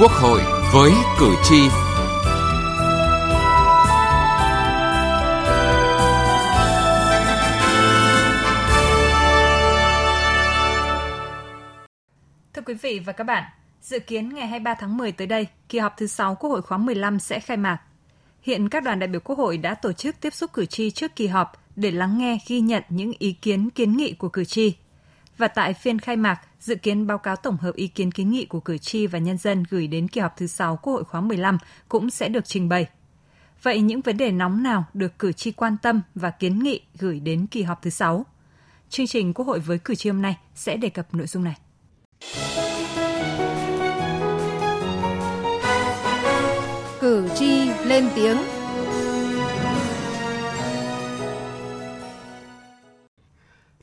Quốc hội với cử tri. Thưa quý vị và các bạn, dự kiến ngày 23 tháng 10 tới đây, kỳ họp thứ 6 Quốc hội khóa 15 sẽ khai mạc. Hiện các đoàn đại biểu Quốc hội đã tổ chức tiếp xúc cử tri trước kỳ họp để lắng nghe ghi nhận những ý kiến kiến nghị của cử tri. Và tại phiên khai mạc, dự kiến báo cáo tổng hợp ý kiến kiến nghị của cử tri và nhân dân gửi đến kỳ họp thứ 6 Quốc hội khóa 15 cũng sẽ được trình bày. Vậy những vấn đề nóng nào được cử tri quan tâm và kiến nghị gửi đến kỳ họp thứ 6? Chương trình Quốc hội với cử tri hôm nay sẽ đề cập nội dung này. Cử tri lên tiếng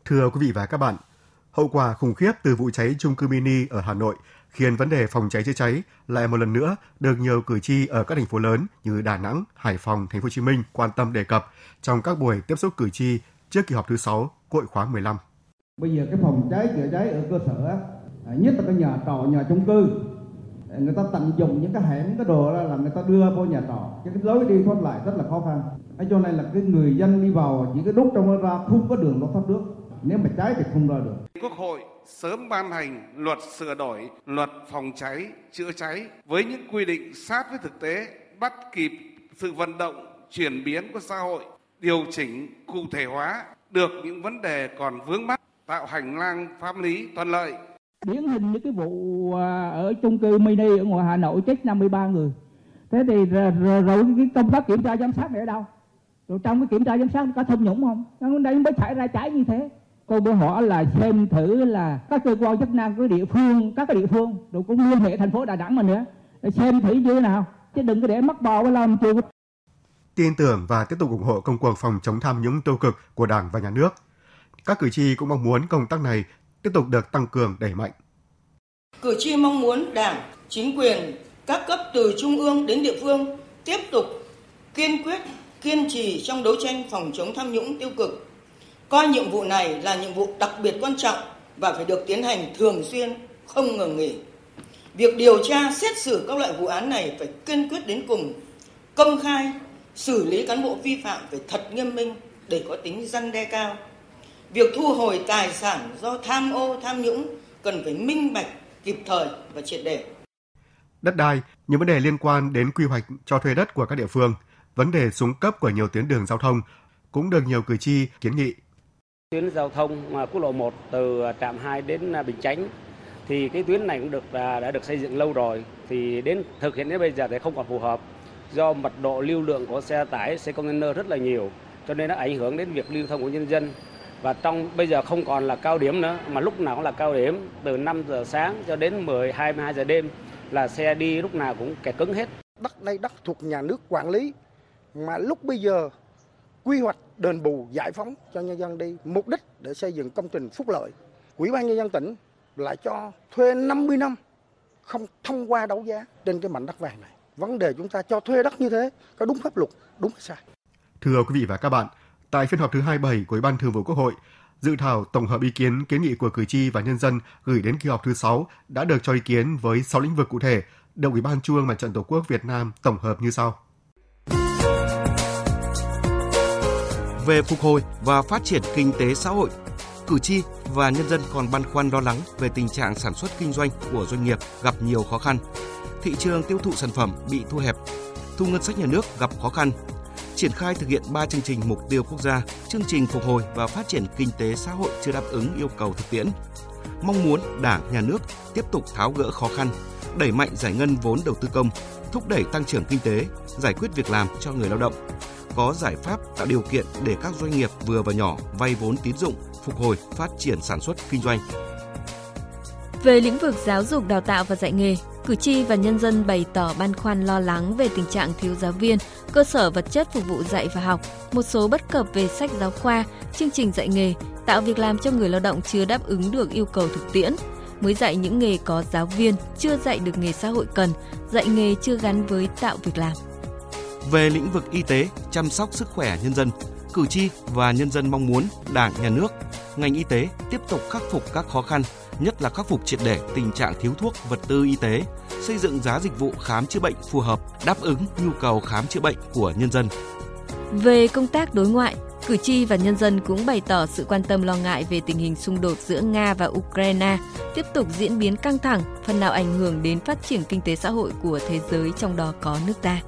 Thưa quý vị và các bạn, hậu quả khủng khiếp từ vụ cháy chung cư mini ở Hà Nội khiến vấn đề phòng cháy chữa cháy lại một lần nữa được nhiều cử tri ở các thành phố lớn như Đà Nẵng, Hải Phòng, Thành phố Hồ Chí Minh quan tâm đề cập trong các buổi tiếp xúc cử tri trước kỳ họp thứ 6 Quốc hội khóa 15. Bây giờ cái phòng cháy chữa cháy ở cơ sở à, nhất là cái nhà trọ, nhà chung cư à, người ta tận dụng những cái hẻm cái đồ đó là người ta đưa vô nhà trọ. Cái lối đi thoát lại rất là khó khăn. Cái cho nên là cái người dân đi vào chỉ cái đúc trong ra không có đường nó thoát nước nếu mà cháy thì không ra được. Quốc hội sớm ban hành luật sửa đổi luật phòng cháy chữa cháy với những quy định sát với thực tế bắt kịp sự vận động chuyển biến của xã hội điều chỉnh cụ thể hóa được những vấn đề còn vướng mắc tạo hành lang pháp lý thuận lợi. Điển hình như cái vụ à, ở chung cư mini ở ngoài Hà Nội chết 53 người. Thế thì rồi, rồi, rồi cái công tác kiểm tra giám sát này ở đâu? Rồi trong cái kiểm tra giám sát có tham nhũng không? Nó đây mới xảy ra cháy như thế tôi muốn hỏi là xem thử là các cơ quan chức năng của địa phương các cái địa phương rồi cũng liên hệ thành phố Đà Nẵng mà nữa để xem thử như thế nào chứ đừng có để mắc bò với làm trường tin tưởng và tiếp tục ủng hộ công cuộc phòng chống tham nhũng tiêu cực của Đảng và Nhà nước. Các cử tri cũng mong muốn công tác này tiếp tục được tăng cường đẩy mạnh. Cử tri mong muốn Đảng, chính quyền, các cấp từ trung ương đến địa phương tiếp tục kiên quyết, kiên trì trong đấu tranh phòng chống tham nhũng tiêu cực. Coi nhiệm vụ này là nhiệm vụ đặc biệt quan trọng và phải được tiến hành thường xuyên, không ngừng nghỉ. Việc điều tra, xét xử các loại vụ án này phải kiên quyết đến cùng, công khai, xử lý cán bộ vi phạm phải thật nghiêm minh để có tính răn đe cao. Việc thu hồi tài sản do tham ô, tham nhũng cần phải minh bạch, kịp thời và triệt để. Đất đai, những vấn đề liên quan đến quy hoạch cho thuê đất của các địa phương, vấn đề xuống cấp của nhiều tuyến đường giao thông cũng được nhiều cử tri kiến nghị. Tuyến giao thông mà quốc lộ 1 từ à, trạm 2 đến à, Bình Chánh thì cái tuyến này cũng được à, đã, được xây dựng lâu rồi. Thì đến thực hiện đến bây giờ thì không còn phù hợp. Do mật độ lưu lượng của xe tải, xe container rất là nhiều cho nên nó ảnh hưởng đến việc lưu thông của nhân dân. Và trong bây giờ không còn là cao điểm nữa mà lúc nào cũng là cao điểm từ 5 giờ sáng cho đến 10 22 giờ đêm là xe đi lúc nào cũng kẹt cứng hết. Đất đây đất thuộc nhà nước quản lý mà lúc bây giờ quy hoạch đền bù giải phóng cho nhân dân đi mục đích để xây dựng công trình phúc lợi. Ủy ban nhân dân tỉnh lại cho thuê 50 năm không thông qua đấu giá trên cái mảnh đất vàng này. Vấn đề chúng ta cho thuê đất như thế có đúng pháp luật, đúng hay sai? Thưa quý vị và các bạn, tại phiên họp thứ 27 của Ủy ban Thường vụ Quốc hội, dự thảo tổng hợp ý kiến kiến nghị của cử tri và nhân dân gửi đến kỳ họp thứ 6 đã được cho ý kiến với 6 lĩnh vực cụ thể, được Ủy ban Trung ương Mặt trận Tổ quốc Việt Nam tổng hợp như sau. Về phục hồi và phát triển kinh tế xã hội, cử tri và nhân dân còn băn khoăn lo lắng về tình trạng sản xuất kinh doanh của doanh nghiệp gặp nhiều khó khăn. Thị trường tiêu thụ sản phẩm bị thu hẹp, thu ngân sách nhà nước gặp khó khăn, triển khai thực hiện 3 chương trình mục tiêu quốc gia, chương trình phục hồi và phát triển kinh tế xã hội chưa đáp ứng yêu cầu thực tiễn. Mong muốn Đảng, Nhà nước tiếp tục tháo gỡ khó khăn, đẩy mạnh giải ngân vốn đầu tư công, thúc đẩy tăng trưởng kinh tế, giải quyết việc làm cho người lao động, có giải pháp tạo điều kiện để các doanh nghiệp vừa và nhỏ vay vốn tín dụng, phục hồi, phát triển sản xuất kinh doanh. Về lĩnh vực giáo dục đào tạo và dạy nghề, cử tri và nhân dân bày tỏ băn khoăn lo lắng về tình trạng thiếu giáo viên, cơ sở vật chất phục vụ dạy và học, một số bất cập về sách giáo khoa, chương trình dạy nghề, tạo việc làm cho người lao động chưa đáp ứng được yêu cầu thực tiễn, mới dạy những nghề có giáo viên, chưa dạy được nghề xã hội cần, dạy nghề chưa gắn với tạo việc làm. Về lĩnh vực y tế, chăm sóc sức khỏe nhân dân, cử tri và nhân dân mong muốn Đảng, Nhà nước, ngành y tế tiếp tục khắc phục các khó khăn, nhất là khắc phục triệt để tình trạng thiếu thuốc, vật tư y tế, xây dựng giá dịch vụ khám chữa bệnh phù hợp, đáp ứng nhu cầu khám chữa bệnh của nhân dân. Về công tác đối ngoại, cử tri và nhân dân cũng bày tỏ sự quan tâm lo ngại về tình hình xung đột giữa Nga và Ukraine tiếp tục diễn biến căng thẳng, phần nào ảnh hưởng đến phát triển kinh tế xã hội của thế giới trong đó có nước ta.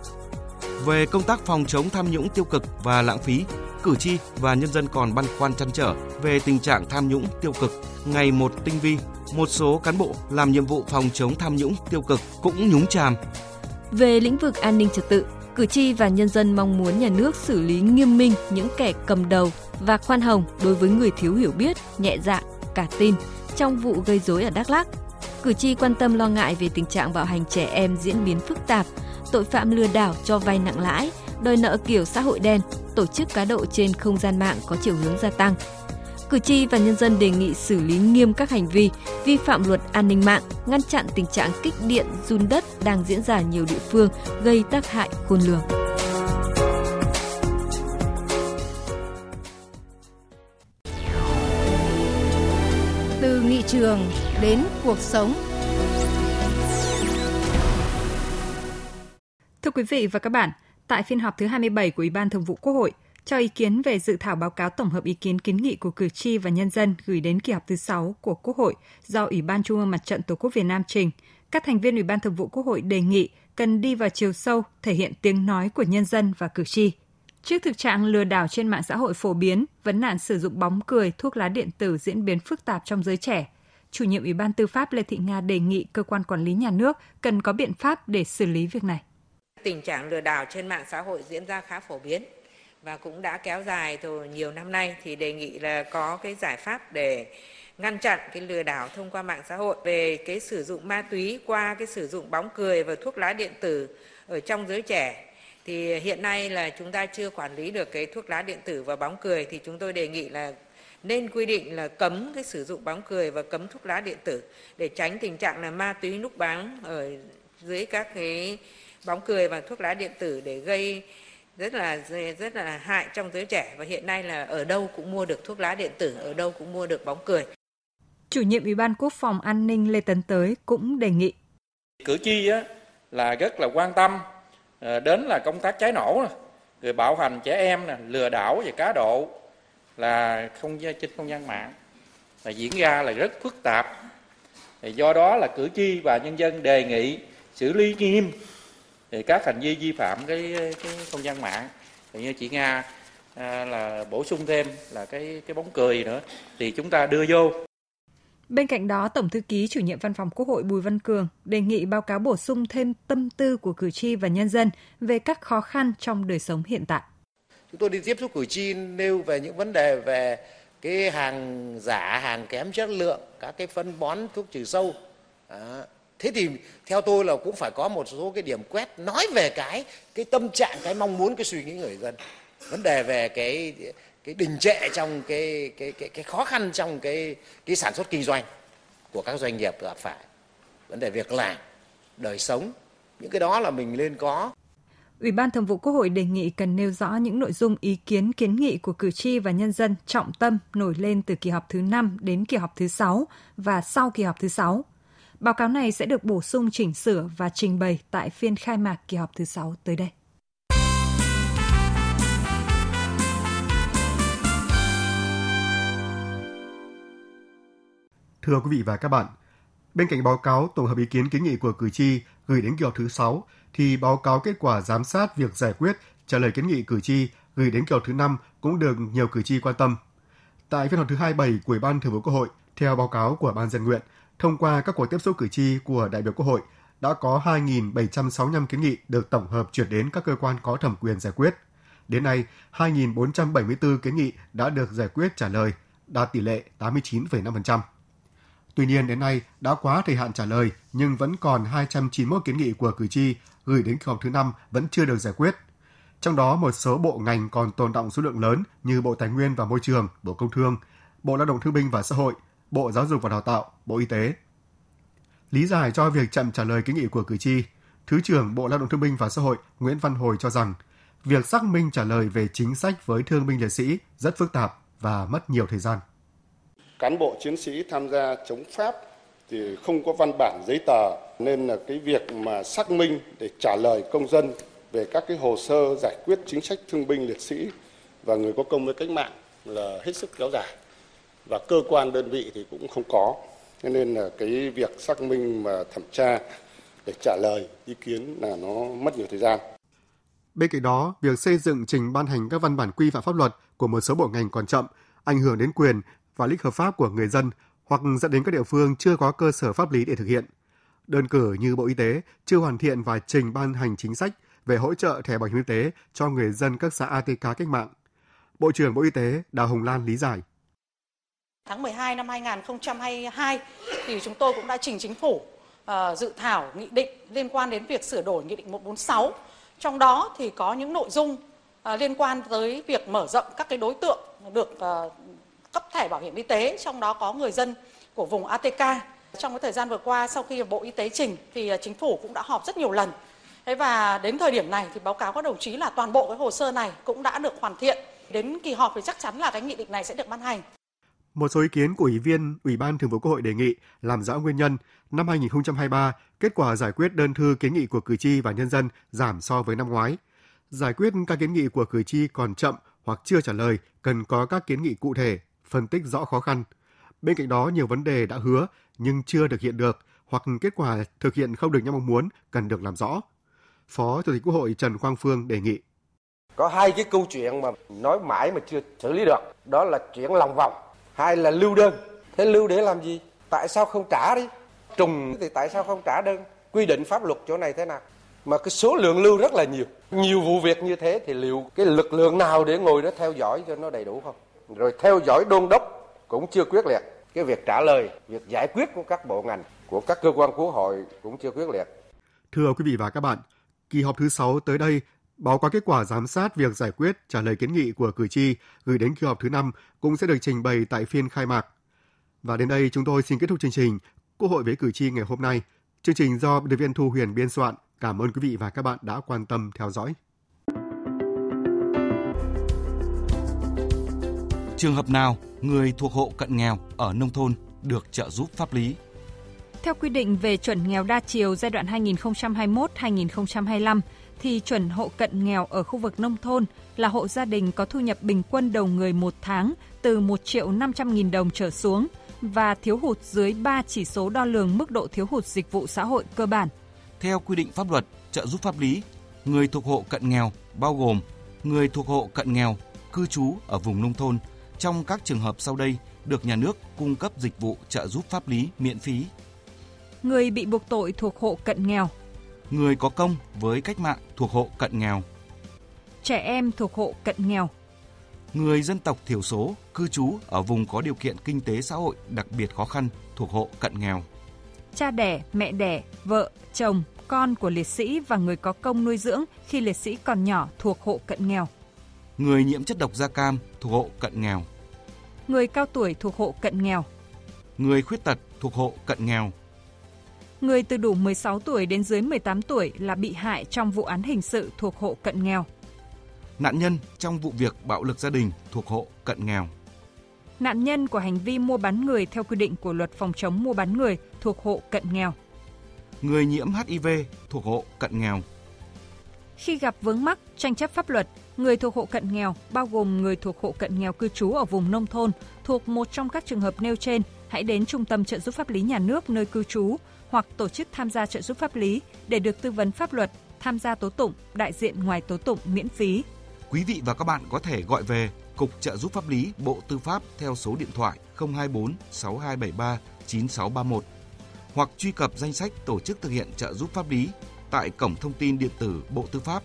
Về công tác phòng chống tham nhũng tiêu cực và lãng phí, cử tri và nhân dân còn băn khoăn chăn trở về tình trạng tham nhũng tiêu cực ngày một tinh vi. Một số cán bộ làm nhiệm vụ phòng chống tham nhũng tiêu cực cũng nhúng chàm. Về lĩnh vực an ninh trật tự, cử tri và nhân dân mong muốn nhà nước xử lý nghiêm minh những kẻ cầm đầu và khoan hồng đối với người thiếu hiểu biết, nhẹ dạ, cả tin trong vụ gây rối ở Đắk Lắk. Cử tri quan tâm lo ngại về tình trạng bạo hành trẻ em diễn biến phức tạp, tội phạm lừa đảo cho vay nặng lãi, đòi nợ kiểu xã hội đen, tổ chức cá độ trên không gian mạng có chiều hướng gia tăng. Cử tri và nhân dân đề nghị xử lý nghiêm các hành vi vi phạm luật an ninh mạng, ngăn chặn tình trạng kích điện, run đất đang diễn ra nhiều địa phương gây tác hại khôn lường. Từ nghị trường đến cuộc sống. Quý vị và các bạn, tại phiên họp thứ 27 của Ủy ban Thường vụ Quốc hội, cho ý kiến về dự thảo báo cáo tổng hợp ý kiến kiến nghị của cử tri và nhân dân gửi đến kỳ họp thứ 6 của Quốc hội do Ủy ban Trung ương Mặt trận Tổ quốc Việt Nam trình, các thành viên Ủy ban Thường vụ Quốc hội đề nghị cần đi vào chiều sâu, thể hiện tiếng nói của nhân dân và cử tri. Trước thực trạng lừa đảo trên mạng xã hội phổ biến, vấn nạn sử dụng bóng cười, thuốc lá điện tử diễn biến phức tạp trong giới trẻ, chủ nhiệm Ủy ban Tư pháp Lê Thị Nga đề nghị cơ quan quản lý nhà nước cần có biện pháp để xử lý việc này. Tình trạng lừa đảo trên mạng xã hội diễn ra khá phổ biến và cũng đã kéo dài từ nhiều năm nay thì đề nghị là có cái giải pháp để ngăn chặn cái lừa đảo thông qua mạng xã hội về cái sử dụng ma túy qua cái sử dụng bóng cười và thuốc lá điện tử ở trong giới trẻ. Thì hiện nay là chúng ta chưa quản lý được cái thuốc lá điện tử và bóng cười thì chúng tôi đề nghị là nên quy định là cấm cái sử dụng bóng cười và cấm thuốc lá điện tử để tránh tình trạng là ma túy núp bóng ở dưới các cái bóng cười và thuốc lá điện tử để gây rất là rất là hại trong giới trẻ và hiện nay là ở đâu cũng mua được thuốc lá điện tử, ở đâu cũng mua được bóng cười. Chủ nhiệm Ủy ban Quốc phòng An ninh Lê Tấn Tới cũng đề nghị cử tri á, là rất là quan tâm ờ, đến là công tác cháy nổ rồi bạo hành trẻ em nè, lừa đảo và cá độ là không trên không gian mạng là diễn ra là rất phức tạp. Thì do đó là cử tri và nhân dân đề nghị xử lý nghiêm thì các hành vi vi phạm cái cái không gian mạng thì như chị Nga à, là bổ sung thêm là cái cái bóng cười nữa thì chúng ta đưa vô Bên cạnh đó, Tổng thư ký chủ nhiệm Văn phòng Quốc hội Bùi Văn Cường đề nghị báo cáo bổ sung thêm tâm tư của cử tri và nhân dân về các khó khăn trong đời sống hiện tại. Chúng tôi đi tiếp xúc cử tri nêu về những vấn đề về cái hàng giả, hàng kém chất lượng, các cái phân bón thuốc trừ sâu. Đó thế thì theo tôi là cũng phải có một số cái điểm quét nói về cái cái tâm trạng, cái mong muốn, cái suy nghĩ người dân. Vấn đề về cái cái đình trệ trong cái cái cái cái khó khăn trong cái cái sản xuất kinh doanh của các doanh nghiệp gặp phải. Vấn đề việc làm, đời sống, những cái đó là mình nên có. Ủy ban Thường vụ Quốc hội đề nghị cần nêu rõ những nội dung, ý kiến kiến nghị của cử tri và nhân dân trọng tâm nổi lên từ kỳ họp thứ 5 đến kỳ họp thứ 6 và sau kỳ họp thứ 6 Báo cáo này sẽ được bổ sung chỉnh sửa và trình bày tại phiên khai mạc kỳ họp thứ 6 tới đây. Thưa quý vị và các bạn, bên cạnh báo cáo tổng hợp ý kiến kiến nghị của cử tri gửi đến kỳ họp thứ 6 thì báo cáo kết quả giám sát việc giải quyết trả lời kiến nghị cử tri gửi đến kỳ họp thứ 5 cũng được nhiều cử tri quan tâm. Tại phiên họp thứ 27 của Ủy ban Thường vụ Quốc hội, theo báo cáo của Ban dân nguyện, Thông qua các cuộc tiếp xúc cử tri của đại biểu Quốc hội, đã có 2.765 kiến nghị được tổng hợp chuyển đến các cơ quan có thẩm quyền giải quyết. Đến nay, 2.474 kiến nghị đã được giải quyết trả lời, đạt tỷ lệ 89,5%. Tuy nhiên đến nay đã quá thời hạn trả lời nhưng vẫn còn 291 kiến nghị của cử tri gửi đến kỳ họp thứ 5 vẫn chưa được giải quyết. Trong đó một số bộ ngành còn tồn động số lượng lớn như Bộ Tài nguyên và Môi trường, Bộ Công Thương, Bộ Lao động Thương binh và Xã hội, Bộ Giáo dục và Đào tạo, Bộ Y tế. Lý giải cho việc chậm trả lời kiến nghị của cử tri, Thứ trưởng Bộ Lao động Thương binh và Xã hội Nguyễn Văn Hồi cho rằng việc xác minh trả lời về chính sách với thương binh liệt sĩ rất phức tạp và mất nhiều thời gian. Cán bộ chiến sĩ tham gia chống Pháp thì không có văn bản giấy tờ Nên là cái việc mà xác minh để trả lời công dân về các cái hồ sơ giải quyết chính sách thương binh liệt sĩ và người có công với cách mạng là hết sức kéo dài và cơ quan đơn vị thì cũng không có cho nên là cái việc xác minh và thẩm tra để trả lời ý kiến là nó mất nhiều thời gian Bên cạnh đó, việc xây dựng trình ban hành các văn bản quy phạm pháp luật của một số bộ ngành còn chậm, ảnh hưởng đến quyền và lợi ích hợp pháp của người dân hoặc dẫn đến các địa phương chưa có cơ sở pháp lý để thực hiện. Đơn cử như Bộ Y tế chưa hoàn thiện và trình ban hành chính sách về hỗ trợ thẻ bảo hiểm y tế cho người dân các xã ATK cách mạng. Bộ trưởng Bộ Y tế Đào Hồng Lan lý giải. Tháng 12 năm 2022 thì chúng tôi cũng đã trình chính phủ uh, dự thảo nghị định liên quan đến việc sửa đổi nghị định 146 trong đó thì có những nội dung uh, liên quan tới việc mở rộng các cái đối tượng được uh, cấp thẻ bảo hiểm y tế, trong đó có người dân của vùng ATK. Trong cái thời gian vừa qua sau khi Bộ Y tế trình thì chính phủ cũng đã họp rất nhiều lần. Thế và đến thời điểm này thì báo cáo các đồng chí là toàn bộ cái hồ sơ này cũng đã được hoàn thiện. Đến kỳ họp thì chắc chắn là cái nghị định này sẽ được ban hành. Một số ý kiến của Ủy viên Ủy ban Thường vụ Quốc hội đề nghị làm rõ nguyên nhân năm 2023, kết quả giải quyết đơn thư kiến nghị của cử tri và nhân dân giảm so với năm ngoái. Giải quyết các kiến nghị của cử tri còn chậm hoặc chưa trả lời, cần có các kiến nghị cụ thể, phân tích rõ khó khăn. Bên cạnh đó, nhiều vấn đề đã hứa nhưng chưa thực hiện được hoặc kết quả thực hiện không được như mong muốn cần được làm rõ. Phó Chủ tịch Quốc hội Trần Quang Phương đề nghị. Có hai cái câu chuyện mà nói mãi mà chưa xử lý được. Đó là chuyện lòng vòng hai là lưu đơn. Thế lưu để làm gì? Tại sao không trả đi? Trùng thì tại sao không trả đơn? Quy định pháp luật chỗ này thế nào? Mà cái số lượng lưu rất là nhiều. Nhiều vụ việc như thế thì liệu cái lực lượng nào để ngồi đó theo dõi cho nó đầy đủ không? Rồi theo dõi đôn đốc cũng chưa quyết liệt. Cái việc trả lời, việc giải quyết của các bộ ngành, của các cơ quan quốc hội cũng chưa quyết liệt. Thưa quý vị và các bạn, kỳ họp thứ sáu tới đây Báo cáo kết quả giám sát việc giải quyết trả lời kiến nghị của cử tri gửi đến kỳ họp thứ năm cũng sẽ được trình bày tại phiên khai mạc. Và đến đây chúng tôi xin kết thúc chương trình Quốc hội với cử tri ngày hôm nay. Chương trình do biên viên Thu Huyền biên soạn. Cảm ơn quý vị và các bạn đã quan tâm theo dõi. Trường hợp nào người thuộc hộ cận nghèo ở nông thôn được trợ giúp pháp lý? Theo quy định về chuẩn nghèo đa chiều giai đoạn 2021-2025, thì chuẩn hộ cận nghèo ở khu vực nông thôn là hộ gia đình có thu nhập bình quân đầu người một tháng từ 1 triệu 500 nghìn đồng trở xuống và thiếu hụt dưới 3 chỉ số đo lường mức độ thiếu hụt dịch vụ xã hội cơ bản. Theo quy định pháp luật, trợ giúp pháp lý, người thuộc hộ cận nghèo bao gồm người thuộc hộ cận nghèo cư trú ở vùng nông thôn trong các trường hợp sau đây được nhà nước cung cấp dịch vụ trợ giúp pháp lý miễn phí. Người bị buộc tội thuộc hộ cận nghèo người có công với cách mạng thuộc hộ cận nghèo. Trẻ em thuộc hộ cận nghèo. Người dân tộc thiểu số cư trú ở vùng có điều kiện kinh tế xã hội đặc biệt khó khăn thuộc hộ cận nghèo. Cha đẻ, mẹ đẻ, vợ, chồng, con của liệt sĩ và người có công nuôi dưỡng khi liệt sĩ còn nhỏ thuộc hộ cận nghèo. Người nhiễm chất độc da cam thuộc hộ cận nghèo. Người cao tuổi thuộc hộ cận nghèo. Người khuyết tật thuộc hộ cận nghèo người từ đủ 16 tuổi đến dưới 18 tuổi là bị hại trong vụ án hình sự thuộc hộ cận nghèo. Nạn nhân trong vụ việc bạo lực gia đình thuộc hộ cận nghèo. Nạn nhân của hành vi mua bán người theo quy định của luật phòng chống mua bán người thuộc hộ cận nghèo. Người nhiễm HIV thuộc hộ cận nghèo. Khi gặp vướng mắc, tranh chấp pháp luật, người thuộc hộ cận nghèo bao gồm người thuộc hộ cận nghèo cư trú ở vùng nông thôn thuộc một trong các trường hợp nêu trên, hãy đến Trung tâm trợ giúp pháp lý nhà nước nơi cư trú hoặc tổ chức tham gia trợ giúp pháp lý để được tư vấn pháp luật, tham gia tố tụng, đại diện ngoài tố tụng miễn phí. Quý vị và các bạn có thể gọi về Cục Trợ giúp pháp lý Bộ Tư pháp theo số điện thoại 024 6273 9631 hoặc truy cập danh sách tổ chức thực hiện trợ giúp pháp lý tại cổng thông tin điện tử Bộ Tư pháp,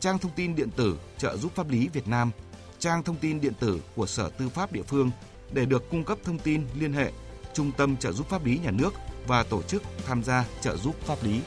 trang thông tin điện tử trợ giúp pháp lý Việt Nam, trang thông tin điện tử của Sở Tư pháp địa phương để được cung cấp thông tin liên hệ Trung tâm trợ giúp pháp lý nhà nước và tổ chức tham gia trợ giúp pháp lý.